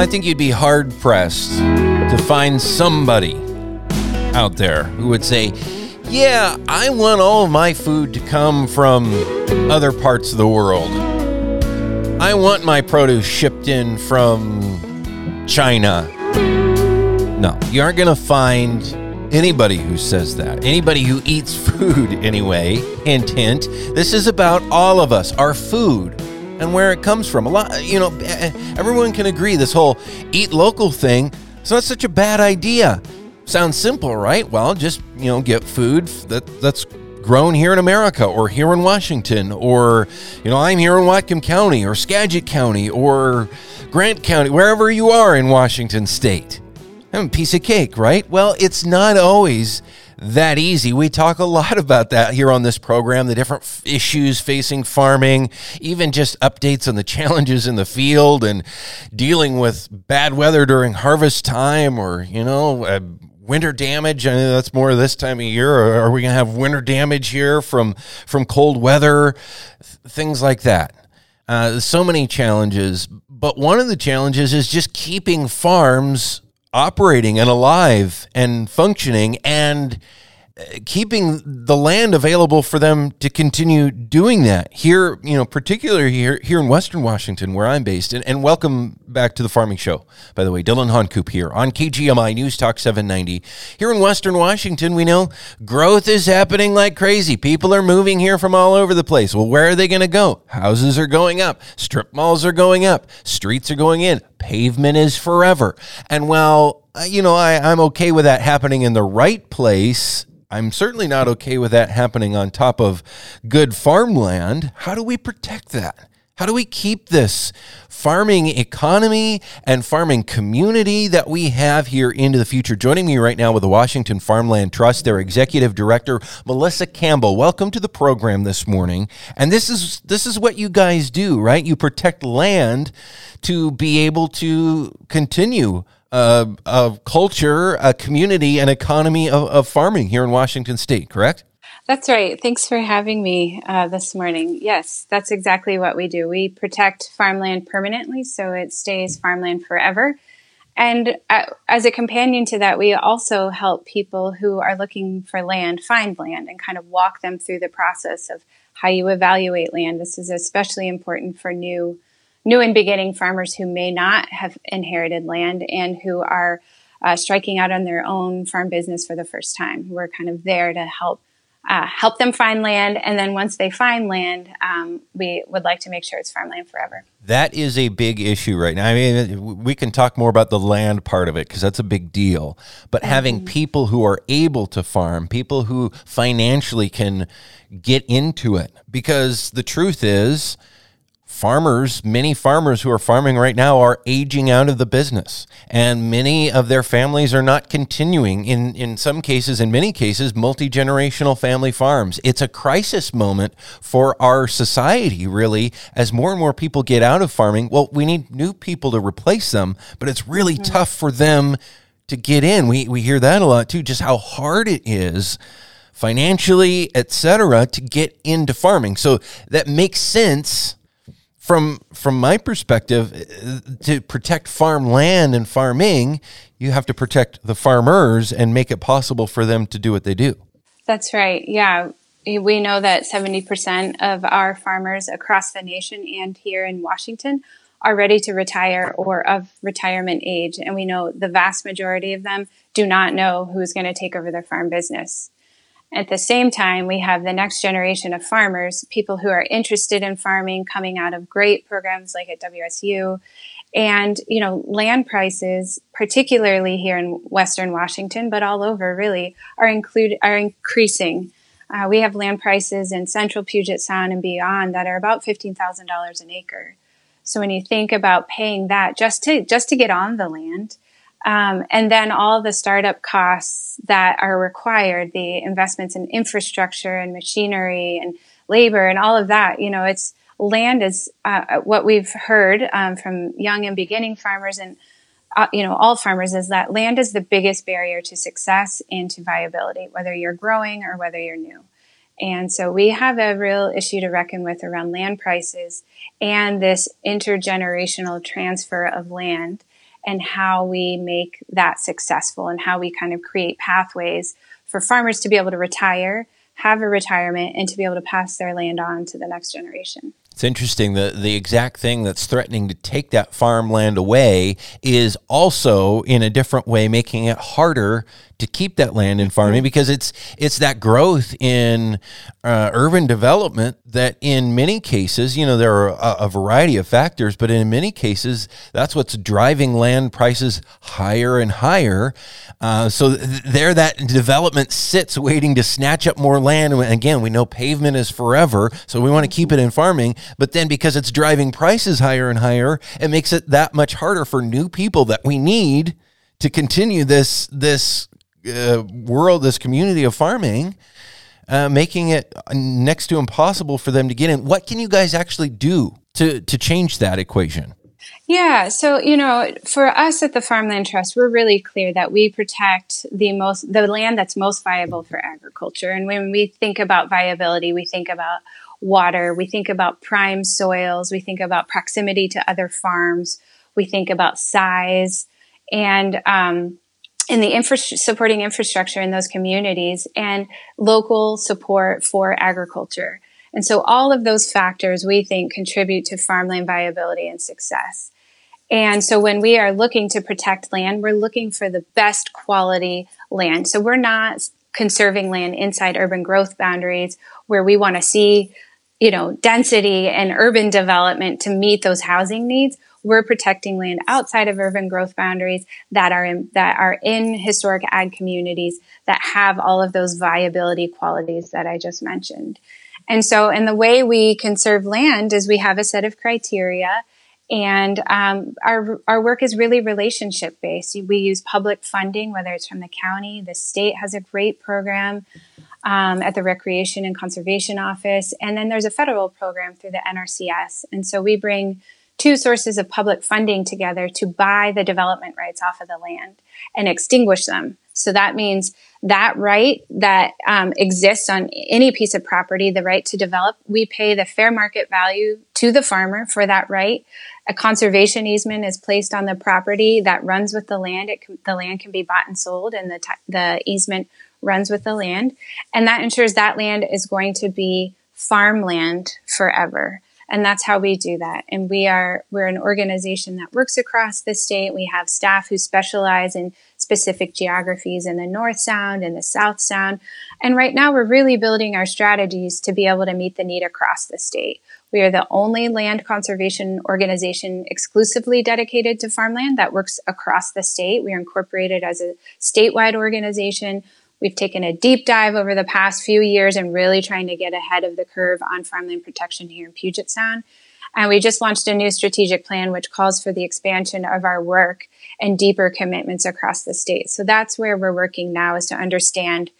I think you'd be hard pressed to find somebody out there who would say, Yeah, I want all of my food to come from other parts of the world. I want my produce shipped in from China. No, you aren't going to find anybody who says that. Anybody who eats food, anyway. Hint, hint. This is about all of us, our food and where it comes from. A lot, you know, everyone can agree this whole eat local thing is not such a bad idea. Sounds simple, right? Well, just, you know, get food that that's grown here in America or here in Washington or, you know, I'm here in Whatcom County or Skagit County or Grant County, wherever you are in Washington state. I'm a piece of cake, right? Well, it's not always that easy. We talk a lot about that here on this program, the different f- issues facing farming, even just updates on the challenges in the field and dealing with bad weather during harvest time or, you know, uh, winter damage. I mean, that's more this time of year. Are we going to have winter damage here from from cold weather? Things like that. Uh, so many challenges, but one of the challenges is just keeping farms operating and alive and functioning and keeping the land available for them to continue doing that here you know particularly here here in western washington where i'm based. And, and welcome back to the farming show by the way. Dillon honcoop here on kgmi news talk 790 here in western washington we know growth is happening like crazy. People are moving here from all over the place. Well where are they going to go? Houses are going up. Strip malls are going up. Streets are going in. Pavement is forever. And while uh, you know I, i'm okay with that happening in the right place I'm certainly not okay with that happening on top of good farmland. How do we protect that? How do we keep this farming economy and farming community that we have here into the future? Joining me right now with the Washington Farmland Trust, their executive director, Melissa Campbell. Welcome to the program this morning. And this is this is what you guys do, right? You protect land to be able to continue uh, of culture, a community, and economy of, of farming here in Washington State, correct? That's right. Thanks for having me uh, this morning. Yes, that's exactly what we do. We protect farmland permanently so it stays farmland forever. And uh, as a companion to that, we also help people who are looking for land find land and kind of walk them through the process of how you evaluate land. This is especially important for new new and beginning farmers who may not have inherited land and who are uh, striking out on their own farm business for the first time. We're kind of there to help uh, help them find land, and then once they find land, um, we would like to make sure it's farmland forever. That is a big issue right now. I mean, we can talk more about the land part of it because that's a big deal. But mm-hmm. having people who are able to farm, people who financially can get into it, because the truth is farmers, many farmers who are farming right now are aging out of the business and many of their families are not continuing in in some cases in many cases multi-generational family farms. It's a crisis moment for our society really as more and more people get out of farming. Well, we need new people to replace them, but it's really mm-hmm. tough for them to get in. We we hear that a lot too just how hard it is financially, etc., to get into farming. So that makes sense from from my perspective, uh, to protect farmland and farming, you have to protect the farmers and make it possible for them to do what they do. That's right. Yeah. We know that 70% of our farmers across the nation and here in Washington are ready to retire or of retirement age. And we know the vast majority of them do not know who's going to take over their farm business. At the same time, we have the next generation of farmers, people who are interested in farming coming out of great programs like at WSU. And, you know, land prices, particularly here in Western Washington, but all over really, are include, are increasing. Uh, we have land prices in central Puget Sound and beyond that are about $15,000 an acre. So when you think about paying that just to, just to get on the land, um, and then all the startup costs that are required, the investments in infrastructure and machinery and labor and all of that. You know, it's land is uh, what we've heard um, from young and beginning farmers and uh, you know all farmers is that land is the biggest barrier to success and to viability, whether you're growing or whether you're new. And so we have a real issue to reckon with around land prices and this intergenerational transfer of land and how we make that successful and how we kind of create pathways for farmers to be able to retire, have a retirement, and to be able to pass their land on to the next generation. It's interesting that the exact thing that's threatening to take that farmland away is also in a different way making it harder to keep that land in farming because it's it's that growth in uh, urban development that in many cases you know there are a, a, variety of factors but in many cases that's what's driving land prices higher and higher. Uh, so th- there that development sits waiting to snatch up more land. And again we know pavement is forever so we want to keep it in farming but then because it's driving prices higher and higher it makes it that much harder for new people that we need to continue this this uh, world, this community of farming, uh, making it next to impossible for them to get in. What can you guys actually do to to change that equation? Yeah, so you know, for us at the Farmland Trust, we're really clear that we protect the most the land that's most viable for agriculture. And when we think about viability, we think about water, we think about prime soils, we think about proximity to other farms, we think about size, and um, the infra- supporting infrastructure in those communities and local support for agriculture. And so all of those factors we think contribute to farmland viability and success. And so when we are looking to protect land, we're looking for the best quality land. So we're not conserving land inside urban growth boundaries where we want to see, you know, density and urban development to meet those housing needs we're protecting land outside of urban growth boundaries that are in, that are in historic ag communities that have all of those viability qualities that I just mentioned. And so, and the way we conserve land is we have a set of criteria and um, our, our work is really relationship based. We use public funding, whether it's from the county, the state has a great program um, at the Recreation and Conservation Office, and then there's a federal program through the NRCS. And so we bring two sources of public funding together to buy the development rights off of the land and extinguish them. So that means that right that um, exists on any piece of property, the right to develop, we pay the fair market value to the farmer for that right. A conservation easement is placed on the property that runs with the land. Can, the land can be bought and sold, and the, t- the easement runs with the land. And that ensures that land is going to be farmland forever. And that's how we do that. And we are we're an organization that works across the state. We have staff who specialize in specific geographies in the north sound and the south sound. And right now we're really building our strategies to be able to meet the need across the state. We are the only land conservation organization exclusively dedicated to farmland that works across the state. We are incorporated as a statewide organization We've taken a deep dive over the past few years and really trying to get ahead of the curve on farmland protection here in Puget Sound. And we just launched a new strategic plan, which calls for the expansion of our work and deeper commitments across the state. So that's where we're working now is to understand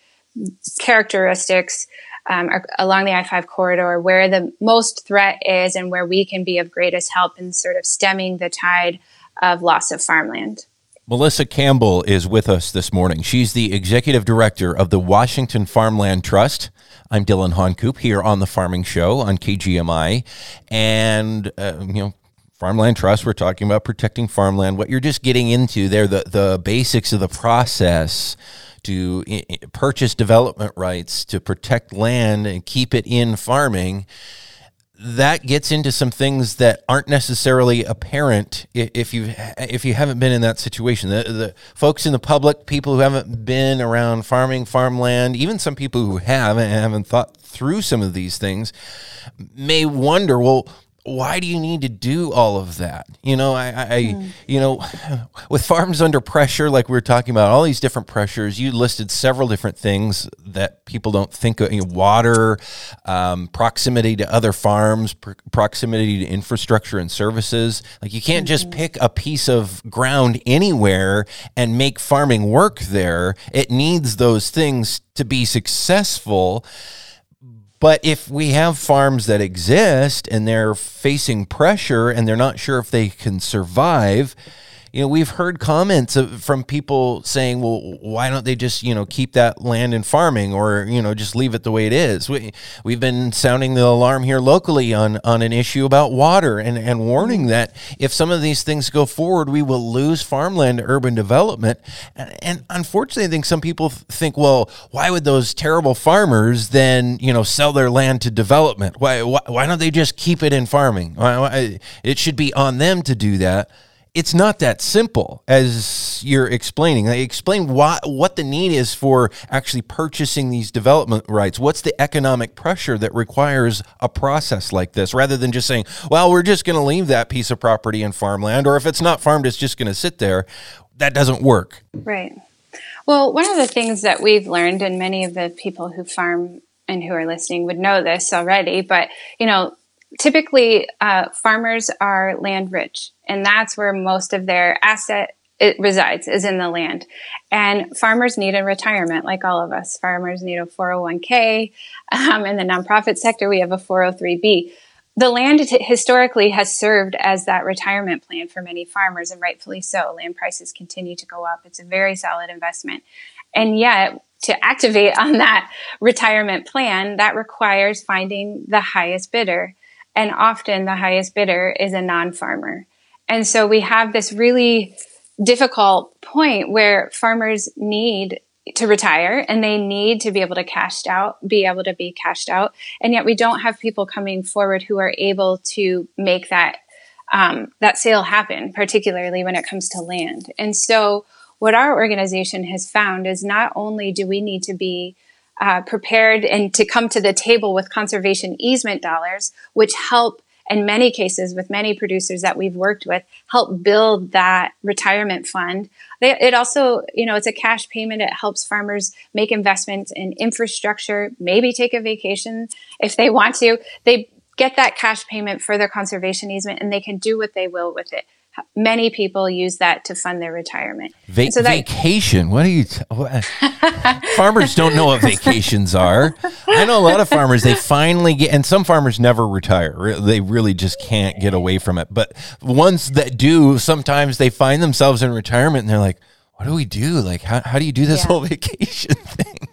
characteristics um, along the I-5 corridor, where the most threat is and where we can be of greatest help in sort of stemming the tide of loss of farmland. Melissa Campbell is with us this morning. She's the executive director of the Washington Farmland Trust. I'm Dillon Honcoop here on the Farming Show on KGMI, and uh, you know. Farmland Trust, we're talking about protecting farmland. What you're just getting into there, the, the basics of the process to purchase development rights, to protect land and keep it in farming that gets into some things that aren't necessarily apparent if you if you haven't been in that situation. The, the folks in the public, people who haven't been around farming, farmland, even some people who have and haven't thought through some of these things, may wonder, well, why do you need to do all of that? You know, I, I mm. you know, with farms under pressure, like we were talking about, all these different pressures. You listed several different things that people don't think of: you know, water, um, proximity to other farms, pr- proximity to infrastructure and services. Like you can't mm-hmm. just pick a piece of ground anywhere and make farming work there. It needs those things to be successful. But if we have farms that exist and they're facing pressure and they're not sure if they can survive, you know, we've heard comments of, from people saying, well, why don't they just, you know, keep that land in farming or, you know, just leave it the way it is? We, we've been sounding the alarm here locally on, on an issue about water and, and warning that if some of these things go forward, we will lose farmland to urban development. And, and unfortunately, I think some people think, well, why would those terrible farmers then, you know, sell their land to development? Why, why, why don't they just keep it in farming? Why, why, it should be on them to do that it's not that simple as you're explaining. They explain why, what the need is for actually purchasing these development rights. What's the economic pressure that requires a process like this, rather than just saying, "Well, we're just going to leave that piece of property in farmland, or if it's not farmed, it's just going to sit there." That doesn't work. Right. Well, one of the things that we've learned, and many of the people who farm and who are listening would know this already, but you know, typically uh, farmers are land rich and that's where most of their asset it resides is in the land. And farmers need a retirement like all of us. Farmers need a 401k um, in the nonprofit sector. We have a 403b the land historically has served as that retirement plan for many farmers and rightfully so. Land prices continue to go up. It's a very solid investment. And yet to activate on that retirement plan that requires finding the highest bidder and often the highest bidder is a non-farmer. And so we have this really difficult point where farmers need to retire and they need to be able to cash out, be able to be cashed out. And yet we don't have people coming forward who are able to make that, um, that sale happen, particularly when it comes to land. And so what our organization has found is not only do we need to be uh, prepared and to come to the table with conservation easement dollars, which help in many cases with many producers that we've worked with help build that retirement fund. They, it also you know it's a cash payment. It helps farmers make investments in infrastructure maybe take a vacation if they want to. They get that cash payment for their conservation easement and they can do what they will with it many people use that to fund their retirement. Va- so that, vacation? What are you? T- what? farmers don't know what vacations are. I know a lot of farmers. They finally get, and some farmers never retire. They really just can't get away from it. But ones that do, sometimes they find themselves in retirement, and they're like, "What do we do? Like, how how do you do this yeah. whole vacation thing?"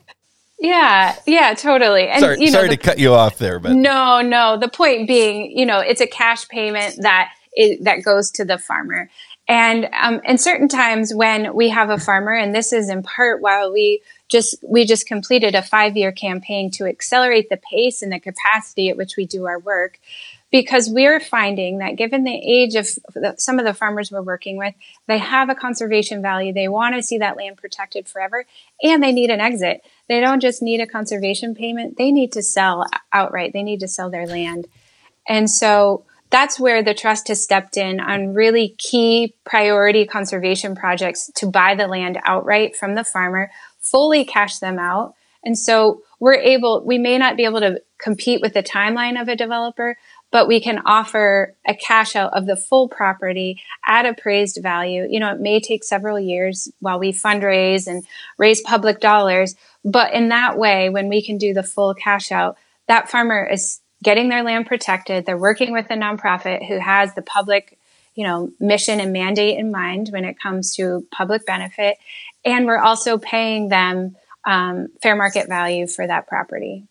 Yeah, yeah, totally. And sorry, you know, sorry the, to cut you off there, but no, no. The point being, you know, it's a cash payment that it, that goes to the farmer. And um, and certain times when we have a farmer, and this is in part while we just we just completed a five year campaign to accelerate the pace and the capacity at which we do our work, because we're finding that given the age of the, some of the farmers we're working with, they have a conservation value. They want to see that land protected forever, and they need an exit. They don't just need a conservation payment; they need to sell outright. They need to sell their land, and so that's where the trust has stepped in on really key priority conservation projects to buy the land outright from the farmer, fully cash them out. And so we're able, we may not be able to compete with the timeline of a developer, but we can offer a cash out of the full property at appraised value. You know, it may take several years while we fundraise and raise public dollars, but in that way, when we can do the full cash out, that farmer is getting their land protected. They're working with a nonprofit who has the public, you know, mission and mandate in mind when it comes to public benefit. And we're also paying them um, fair market value for that property.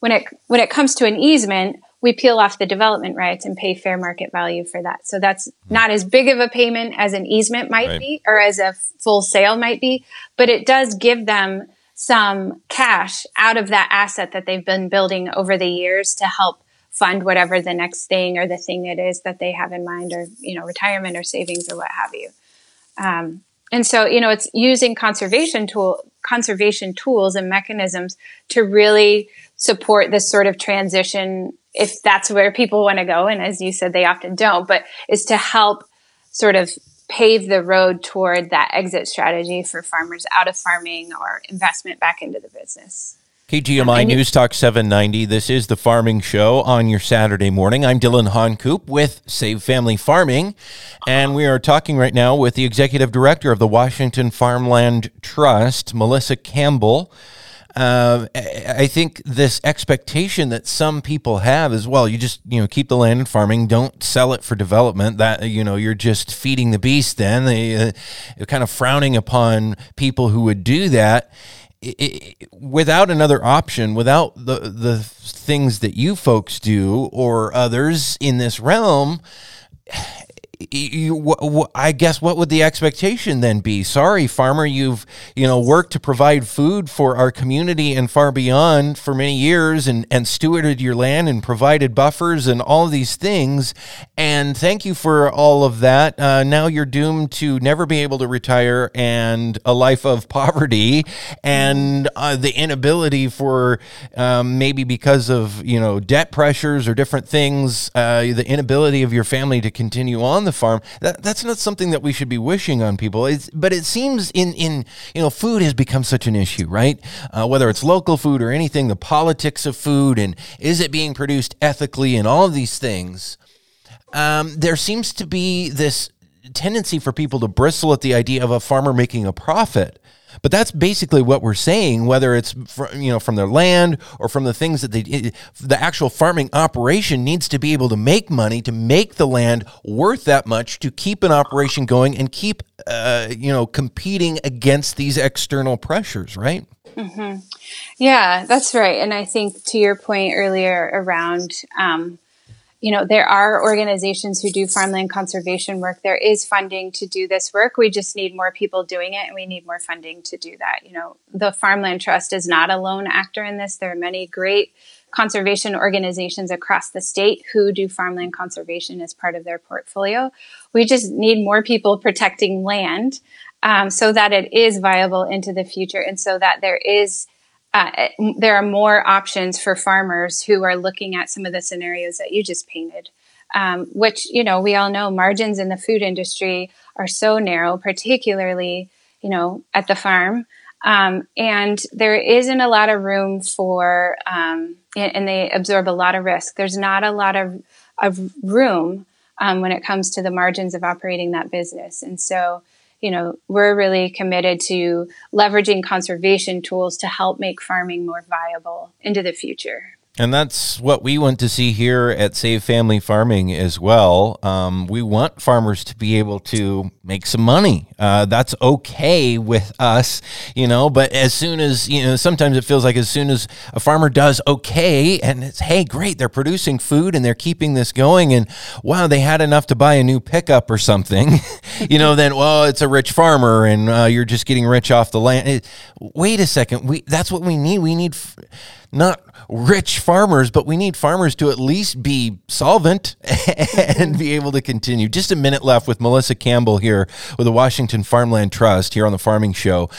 When it when it comes to an easement, we peel off the development rights and pay fair market value for that. So that's not as big of a payment as an easement might right. be or as a full sale might be, but it does give them some cash out of that asset that they've been building over the years to help fund whatever the next thing or the thing it is that they have in mind or you know retirement or savings or what have you. Um, and so you know it's using conservation tool conservation tools and mechanisms to really support this sort of transition if that's where people want to go and as you said they often don't but is to help sort of pave the road toward that exit strategy for farmers out of farming or investment back into the business. KGMI um, News Talk 790. This is the Farming Show on your Saturday morning. I'm Dillon Honcoop with Save Family Farming, and we are talking right now with the Executive Director of the Washington Farmland Trust, Melissa Campbell. Uh, I think this expectation that some people have is well, you just you know keep the land in farming, don't sell it for development. That you know you're just feeding the beast. Then they uh, kind of frowning upon people who would do that. It, without another option, without the the things that you folks do or others in this realm, you, I guess what would the expectation then be? Sorry, farmer, you've you know worked to provide food for our community and far beyond for many years, and and stewarded your land and provided buffers and all these things. And thank you for all of that. Uh, now you're doomed to never be able to retire and a life of poverty and uh, the inability for um, maybe because of you know debt pressures or different things, uh, the inability of your family to continue on the farm. That, that's not something that we should be wishing on people. It's, but it seems in, in, you know, food has become such an issue, right? Uh, whether it's local food or anything, the politics of food and is it being produced ethically and all of these things. Um, there seems to be this tendency for people to bristle at the idea of a farmer making a profit. But that's basically what we're saying, whether it's from, you know from their land or from the things that they the actual farming operation needs to be able to make money to make the land worth that much to keep an operation going and keep uh, you know competing against these external pressures, right? Mm-hmm. Yeah, that's right. And I think to your point earlier around um, you know, there are organizations who do farmland conservation work. There is funding to do this work. We just need more people doing it and we need more funding to do that. You know, the Farmland Trust is not a lone actor in this. There are many great conservation organizations across the state who do farmland conservation as part of their portfolio. We just need more people protecting land um, so that it is viable into the future and so that there is uh, there are more options for farmers who are looking at some of the scenarios that you just painted. Um, which you know we all know margins in the food industry are so narrow, particularly you know at the farm, um, and there isn't a lot of room for um, and they absorb a lot of risk. There's not a lot of of room um, when it comes to the margins of operating that business, and so you know, we're really committed to leveraging conservation tools to help make farming more viable into the future. And that's what we want to see here at Save Family Farming as well. Um, we want farmers to be able to make some money. Uh, that's okay with us, you know. But as soon as you know, sometimes it feels like as soon as a farmer does okay, and it's hey, great, they're producing food and they're keeping this going, and wow, they had enough to buy a new pickup or something, you know. Then well, it's a rich farmer, and uh, you're just getting rich off the land. It, wait a second, we that's what we need. We need. F- not rich farmers, but we need farmers to at least be solvent and be able to continue. Just a minute left with Melissa Campbell here with the Washington Farmland Trust here on the Farming Show.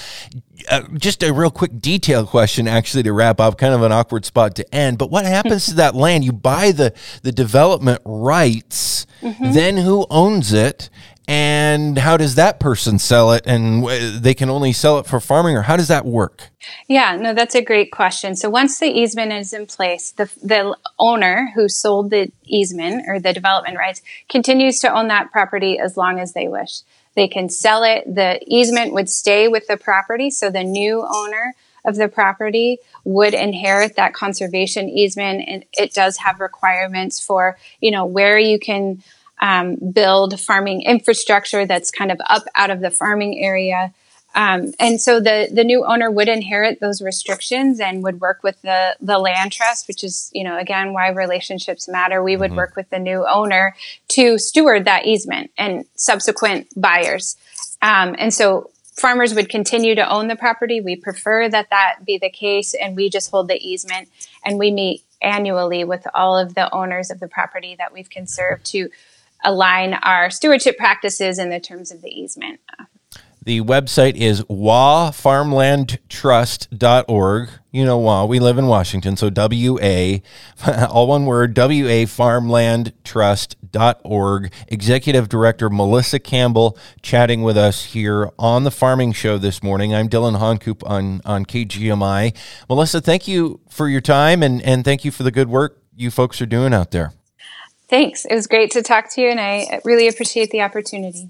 Uh, just a real quick detail question, actually, to wrap up. Kind of an awkward spot to end. But what happens to that land? You buy the the development rights, mm-hmm. then who owns it? And how does that person sell it? And they can only sell it for farming or how does that work? Yeah no that's a great question. So once the easement is in place the, the owner who sold the easement or the development rights continues to own that property as long as they wish. They can sell it. The easement would stay with the property so the new owner of the property would inherit that conservation easement and it does have requirements for you know where you can um, build farming infrastructure that's kind of up out of the farming area. Um, and so the the new owner would inherit those restrictions and would work with the the land trust, which is you know again why relationships matter. We would mm-hmm. work with the new owner to steward that easement and subsequent buyers. Um, and so farmers would continue to own the property. We prefer that that be the case, and we just hold the easement. And we meet annually with all of the owners of the property that we've conserved to align our stewardship practices in the terms of the easement. The website is wafarmlandtrust.org. You know WA, we live in Washington, so W A, all one word, W A farmlandtrust.org. Executive Director Melissa Campbell chatting with us here on the Farming Show this morning. I'm Dillon Honcoop on, on KGMI. Melissa, thank you for your time and, and thank you for the good work you folks are doing out there. Thanks. It was great to talk to you, and I really appreciate the opportunity.